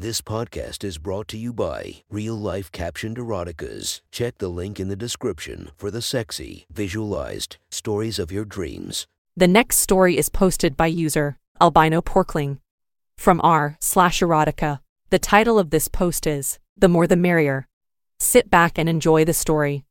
This podcast is brought to you by Real Life Captioned Eroticas. Check the link in the description for the sexy, visualized stories of your dreams. The next story is posted by user Albino Porkling from r slash erotica. The title of this post is The More the Merrier. Sit back and enjoy the story.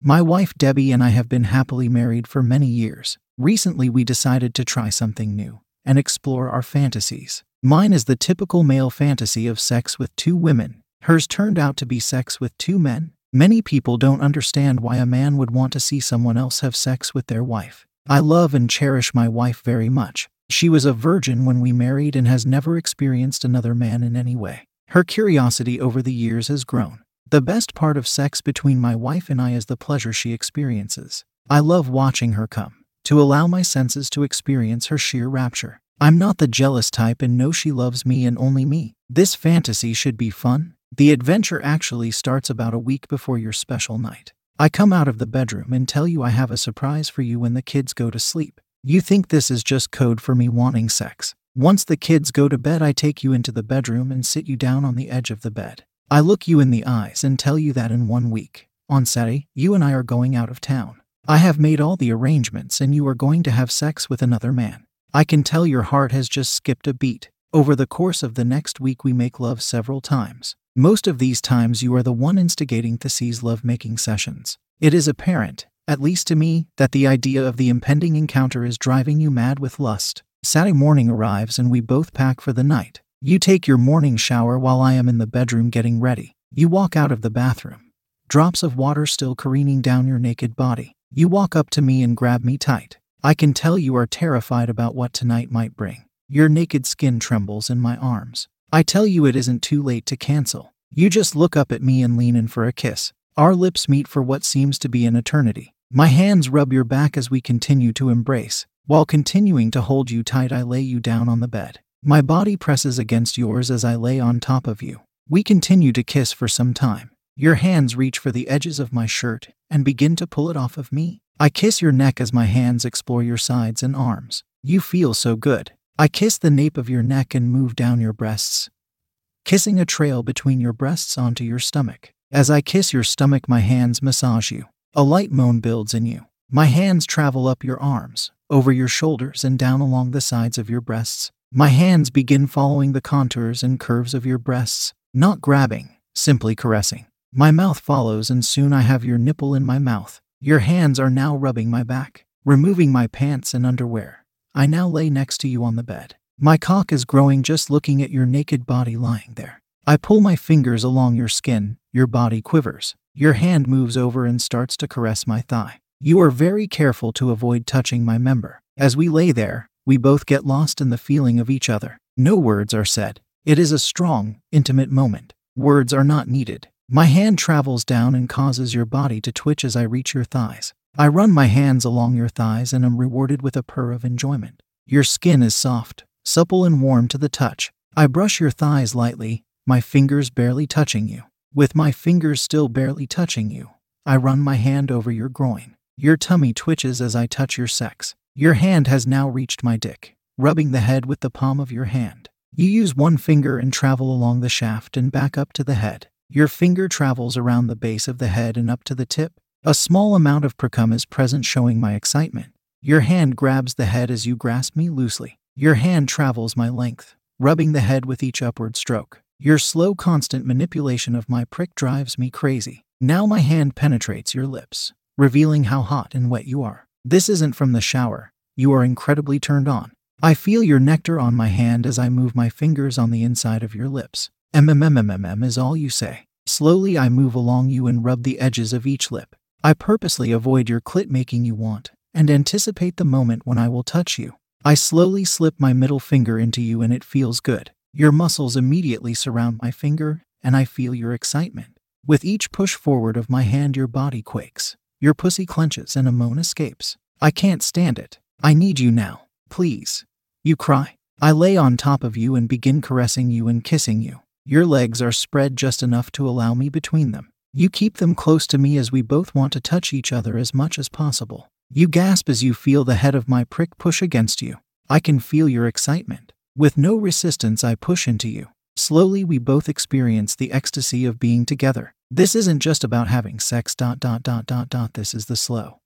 My wife Debbie and I have been happily married for many years. Recently, we decided to try something new and explore our fantasies. Mine is the typical male fantasy of sex with two women. Hers turned out to be sex with two men. Many people don't understand why a man would want to see someone else have sex with their wife. I love and cherish my wife very much. She was a virgin when we married and has never experienced another man in any way. Her curiosity over the years has grown. The best part of sex between my wife and I is the pleasure she experiences. I love watching her come, to allow my senses to experience her sheer rapture. I'm not the jealous type and know she loves me and only me. This fantasy should be fun. The adventure actually starts about a week before your special night. I come out of the bedroom and tell you I have a surprise for you when the kids go to sleep. You think this is just code for me wanting sex. Once the kids go to bed, I take you into the bedroom and sit you down on the edge of the bed. I look you in the eyes and tell you that in one week, on Saturday, you and I are going out of town. I have made all the arrangements and you are going to have sex with another man. I can tell your heart has just skipped a beat. Over the course of the next week, we make love several times. Most of these times, you are the one instigating Thesey's love-making sessions. It is apparent, at least to me, that the idea of the impending encounter is driving you mad with lust. Saturday morning arrives and we both pack for the night. You take your morning shower while I am in the bedroom getting ready. You walk out of the bathroom. Drops of water still careening down your naked body. You walk up to me and grab me tight. I can tell you are terrified about what tonight might bring. Your naked skin trembles in my arms. I tell you it isn't too late to cancel. You just look up at me and lean in for a kiss. Our lips meet for what seems to be an eternity. My hands rub your back as we continue to embrace. While continuing to hold you tight, I lay you down on the bed. My body presses against yours as I lay on top of you. We continue to kiss for some time. Your hands reach for the edges of my shirt and begin to pull it off of me. I kiss your neck as my hands explore your sides and arms. You feel so good. I kiss the nape of your neck and move down your breasts, kissing a trail between your breasts onto your stomach. As I kiss your stomach, my hands massage you. A light moan builds in you. My hands travel up your arms, over your shoulders, and down along the sides of your breasts. My hands begin following the contours and curves of your breasts, not grabbing, simply caressing. My mouth follows, and soon I have your nipple in my mouth. Your hands are now rubbing my back, removing my pants and underwear. I now lay next to you on the bed. My cock is growing just looking at your naked body lying there. I pull my fingers along your skin, your body quivers. Your hand moves over and starts to caress my thigh. You are very careful to avoid touching my member. As we lay there, we both get lost in the feeling of each other. No words are said. It is a strong, intimate moment. Words are not needed. My hand travels down and causes your body to twitch as I reach your thighs. I run my hands along your thighs and am rewarded with a purr of enjoyment. Your skin is soft, supple, and warm to the touch. I brush your thighs lightly, my fingers barely touching you. With my fingers still barely touching you, I run my hand over your groin. Your tummy twitches as I touch your sex. Your hand has now reached my dick, rubbing the head with the palm of your hand. You use one finger and travel along the shaft and back up to the head. Your finger travels around the base of the head and up to the tip. A small amount of precum is present, showing my excitement. Your hand grabs the head as you grasp me loosely. Your hand travels my length, rubbing the head with each upward stroke. Your slow, constant manipulation of my prick drives me crazy. Now my hand penetrates your lips, revealing how hot and wet you are. This isn't from the shower. You are incredibly turned on. I feel your nectar on my hand as I move my fingers on the inside of your lips. MMMMMM is all you say. Slowly I move along you and rub the edges of each lip. I purposely avoid your clit making you want, and anticipate the moment when I will touch you. I slowly slip my middle finger into you and it feels good. Your muscles immediately surround my finger, and I feel your excitement. With each push forward of my hand, your body quakes. Your pussy clenches and a moan escapes. I can't stand it. I need you now. Please. You cry. I lay on top of you and begin caressing you and kissing you. Your legs are spread just enough to allow me between them. You keep them close to me as we both want to touch each other as much as possible. You gasp as you feel the head of my prick push against you. I can feel your excitement. With no resistance, I push into you. Slowly, we both experience the ecstasy of being together. This isn't just about having sex, dot, dot, dot, dot, dot. This is the slow,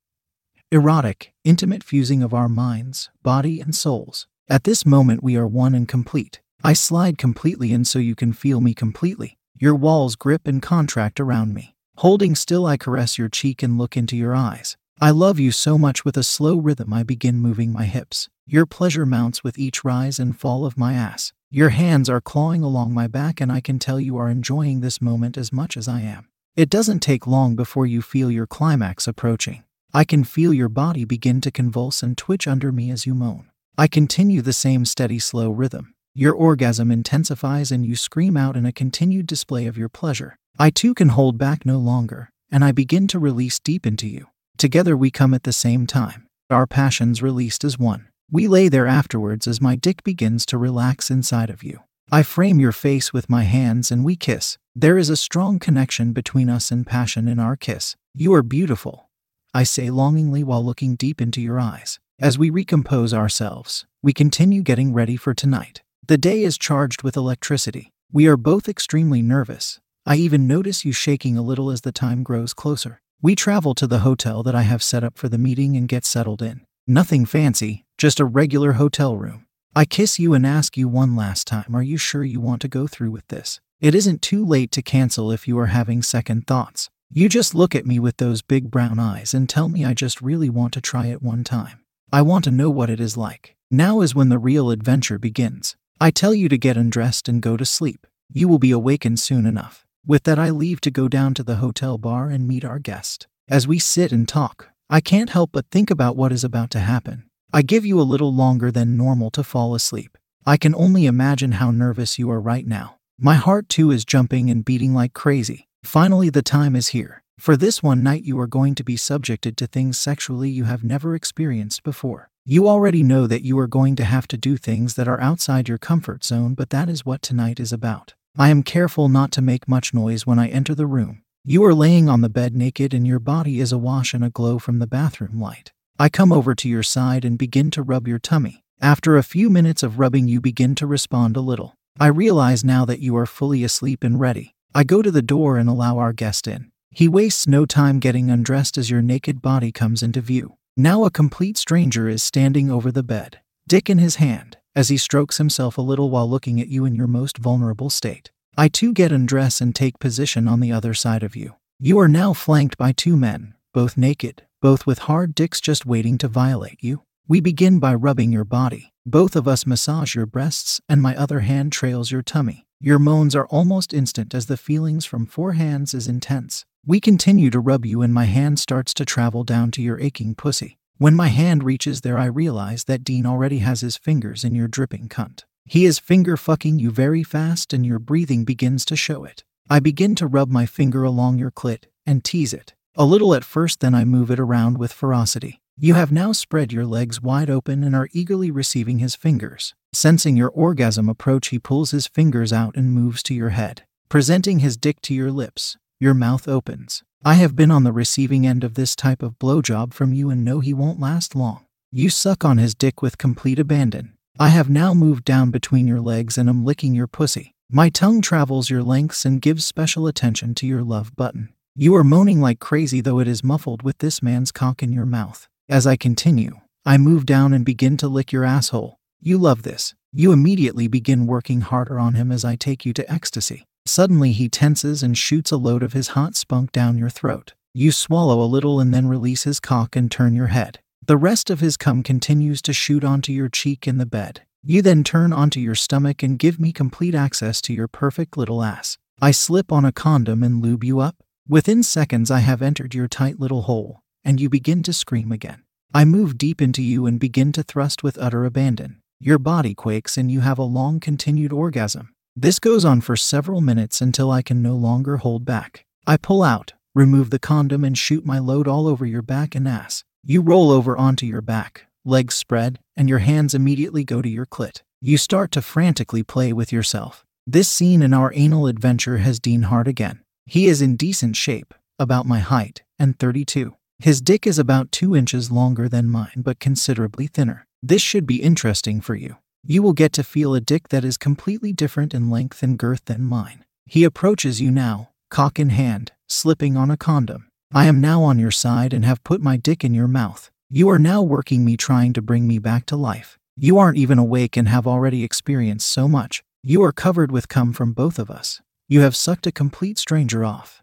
erotic, intimate fusing of our minds, body, and souls. At this moment, we are one and complete. I slide completely in so you can feel me completely. Your walls grip and contract around me. Holding still, I caress your cheek and look into your eyes. I love you so much with a slow rhythm, I begin moving my hips. Your pleasure mounts with each rise and fall of my ass. Your hands are clawing along my back, and I can tell you are enjoying this moment as much as I am. It doesn't take long before you feel your climax approaching. I can feel your body begin to convulse and twitch under me as you moan. I continue the same steady, slow rhythm. Your orgasm intensifies and you scream out in a continued display of your pleasure. I too can hold back no longer, and I begin to release deep into you. Together we come at the same time, our passions released as one. We lay there afterwards as my dick begins to relax inside of you. I frame your face with my hands and we kiss. There is a strong connection between us and passion in our kiss. You are beautiful, I say longingly while looking deep into your eyes. As we recompose ourselves, we continue getting ready for tonight. The day is charged with electricity. We are both extremely nervous. I even notice you shaking a little as the time grows closer. We travel to the hotel that I have set up for the meeting and get settled in. Nothing fancy, just a regular hotel room. I kiss you and ask you one last time Are you sure you want to go through with this? It isn't too late to cancel if you are having second thoughts. You just look at me with those big brown eyes and tell me I just really want to try it one time. I want to know what it is like. Now is when the real adventure begins. I tell you to get undressed and go to sleep. You will be awakened soon enough. With that, I leave to go down to the hotel bar and meet our guest. As we sit and talk, I can't help but think about what is about to happen. I give you a little longer than normal to fall asleep. I can only imagine how nervous you are right now. My heart too is jumping and beating like crazy. Finally, the time is here. For this one night, you are going to be subjected to things sexually you have never experienced before. You already know that you are going to have to do things that are outside your comfort zone, but that is what tonight is about. I am careful not to make much noise when I enter the room. You are laying on the bed naked and your body is awash in a glow from the bathroom light. I come over to your side and begin to rub your tummy. After a few minutes of rubbing, you begin to respond a little. I realize now that you are fully asleep and ready. I go to the door and allow our guest in. He wastes no time getting undressed as your naked body comes into view. Now a complete stranger is standing over the bed, dick in his hand as he strokes himself a little while looking at you in your most vulnerable state. I too get undress and take position on the other side of you. You are now flanked by two men, both naked, both with hard dicks just waiting to violate you. We begin by rubbing your body. Both of us massage your breasts, and my other hand trails your tummy. Your moans are almost instant as the feelings from four hands is intense. We continue to rub you, and my hand starts to travel down to your aching pussy. When my hand reaches there, I realize that Dean already has his fingers in your dripping cunt. He is finger fucking you very fast, and your breathing begins to show it. I begin to rub my finger along your clit and tease it. A little at first, then I move it around with ferocity. You have now spread your legs wide open and are eagerly receiving his fingers. Sensing your orgasm approach, he pulls his fingers out and moves to your head. Presenting his dick to your lips, your mouth opens. I have been on the receiving end of this type of blowjob from you and know he won't last long. You suck on his dick with complete abandon. I have now moved down between your legs and am licking your pussy. My tongue travels your lengths and gives special attention to your love button. You are moaning like crazy, though it is muffled with this man's cock in your mouth. As I continue, I move down and begin to lick your asshole. You love this. You immediately begin working harder on him as I take you to ecstasy. Suddenly, he tenses and shoots a load of his hot spunk down your throat. You swallow a little and then release his cock and turn your head. The rest of his cum continues to shoot onto your cheek in the bed. You then turn onto your stomach and give me complete access to your perfect little ass. I slip on a condom and lube you up. Within seconds, I have entered your tight little hole, and you begin to scream again. I move deep into you and begin to thrust with utter abandon. Your body quakes and you have a long continued orgasm. This goes on for several minutes until I can no longer hold back. I pull out, remove the condom, and shoot my load all over your back and ass. You roll over onto your back, legs spread, and your hands immediately go to your clit. You start to frantically play with yourself. This scene in our anal adventure has Dean Hart again. He is in decent shape, about my height, and 32. His dick is about 2 inches longer than mine but considerably thinner. This should be interesting for you. You will get to feel a dick that is completely different in length and girth than mine. He approaches you now, cock in hand, slipping on a condom. I am now on your side and have put my dick in your mouth. You are now working me trying to bring me back to life. You aren't even awake and have already experienced so much. You are covered with cum from both of us. You have sucked a complete stranger off.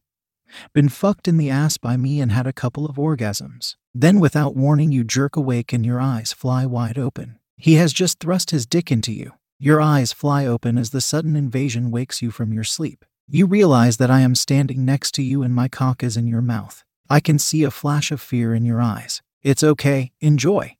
Been fucked in the ass by me and had a couple of orgasms. Then, without warning, you jerk awake and your eyes fly wide open. He has just thrust his dick into you. Your eyes fly open as the sudden invasion wakes you from your sleep. You realize that I am standing next to you and my cock is in your mouth. I can see a flash of fear in your eyes. It's okay, enjoy.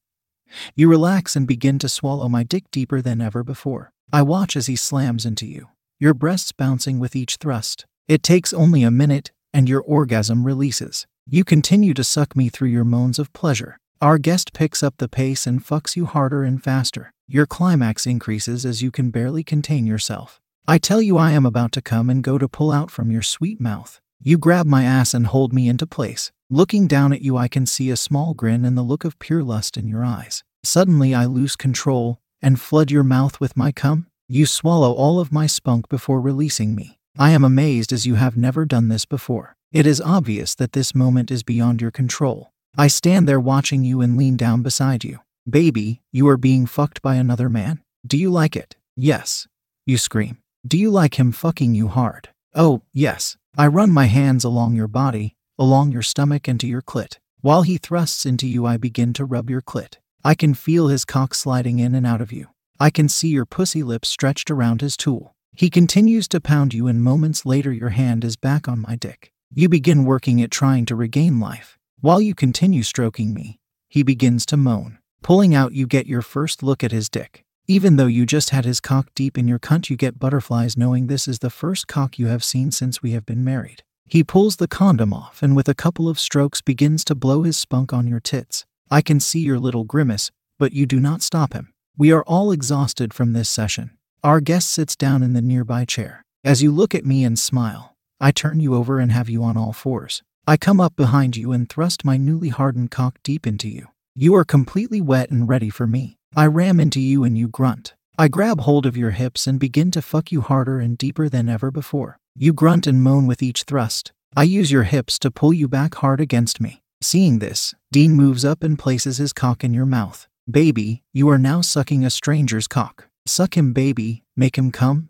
You relax and begin to swallow my dick deeper than ever before. I watch as he slams into you, your breasts bouncing with each thrust. It takes only a minute, and your orgasm releases. You continue to suck me through your moans of pleasure. Our guest picks up the pace and fucks you harder and faster. Your climax increases as you can barely contain yourself. I tell you I am about to come and go to pull out from your sweet mouth. You grab my ass and hold me into place. Looking down at you, I can see a small grin and the look of pure lust in your eyes. Suddenly, I lose control and flood your mouth with my cum. You swallow all of my spunk before releasing me. I am amazed as you have never done this before. It is obvious that this moment is beyond your control. I stand there watching you and lean down beside you. Baby, you are being fucked by another man? Do you like it? Yes. You scream. Do you like him fucking you hard? Oh, yes. I run my hands along your body, along your stomach and to your clit. While he thrusts into you, I begin to rub your clit. I can feel his cock sliding in and out of you. I can see your pussy lips stretched around his tool. He continues to pound you, and moments later, your hand is back on my dick. You begin working it, trying to regain life. While you continue stroking me, he begins to moan. Pulling out, you get your first look at his dick. Even though you just had his cock deep in your cunt, you get butterflies knowing this is the first cock you have seen since we have been married. He pulls the condom off and, with a couple of strokes, begins to blow his spunk on your tits. I can see your little grimace, but you do not stop him. We are all exhausted from this session. Our guest sits down in the nearby chair. As you look at me and smile, I turn you over and have you on all fours. I come up behind you and thrust my newly hardened cock deep into you. You are completely wet and ready for me. I ram into you and you grunt. I grab hold of your hips and begin to fuck you harder and deeper than ever before. You grunt and moan with each thrust. I use your hips to pull you back hard against me. Seeing this, Dean moves up and places his cock in your mouth. Baby, you are now sucking a stranger's cock. Suck him, baby, make him come.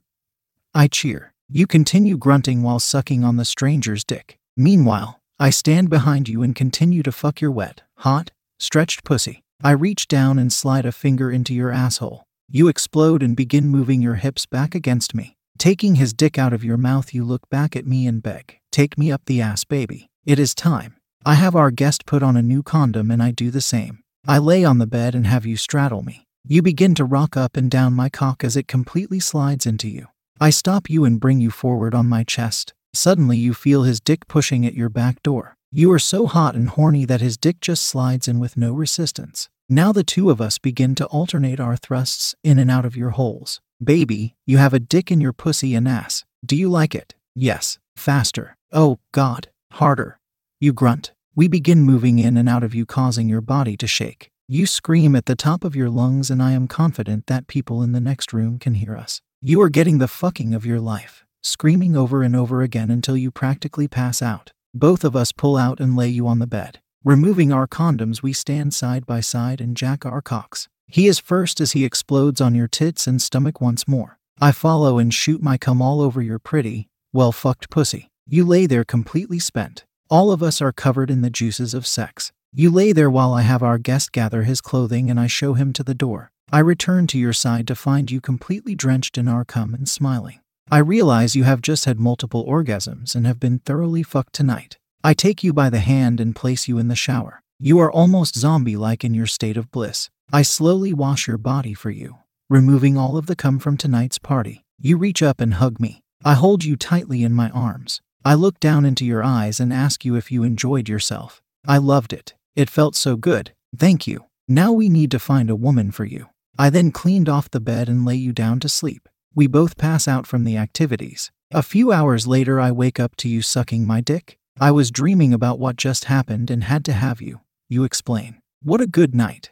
I cheer. You continue grunting while sucking on the stranger's dick. Meanwhile, I stand behind you and continue to fuck your wet, hot, stretched pussy. I reach down and slide a finger into your asshole. You explode and begin moving your hips back against me. Taking his dick out of your mouth, you look back at me and beg, Take me up the ass, baby. It is time. I have our guest put on a new condom and I do the same. I lay on the bed and have you straddle me. You begin to rock up and down my cock as it completely slides into you. I stop you and bring you forward on my chest. Suddenly, you feel his dick pushing at your back door. You are so hot and horny that his dick just slides in with no resistance. Now the two of us begin to alternate our thrusts in and out of your holes. Baby, you have a dick in your pussy and ass. Do you like it? Yes. Faster. Oh, God. Harder. You grunt. We begin moving in and out of you, causing your body to shake. You scream at the top of your lungs, and I am confident that people in the next room can hear us. You are getting the fucking of your life, screaming over and over again until you practically pass out. Both of us pull out and lay you on the bed. Removing our condoms, we stand side by side and jack our cocks. He is first as he explodes on your tits and stomach once more. I follow and shoot my cum all over your pretty, well fucked pussy. You lay there completely spent. All of us are covered in the juices of sex. You lay there while I have our guest gather his clothing and I show him to the door. I return to your side to find you completely drenched in our cum and smiling. I realize you have just had multiple orgasms and have been thoroughly fucked tonight. I take you by the hand and place you in the shower. You are almost zombie like in your state of bliss. I slowly wash your body for you, removing all of the cum from tonight's party. You reach up and hug me. I hold you tightly in my arms. I look down into your eyes and ask you if you enjoyed yourself. I loved it. It felt so good. Thank you. Now we need to find a woman for you. I then cleaned off the bed and lay you down to sleep. We both pass out from the activities. A few hours later, I wake up to you sucking my dick. I was dreaming about what just happened and had to have you. You explain. What a good night.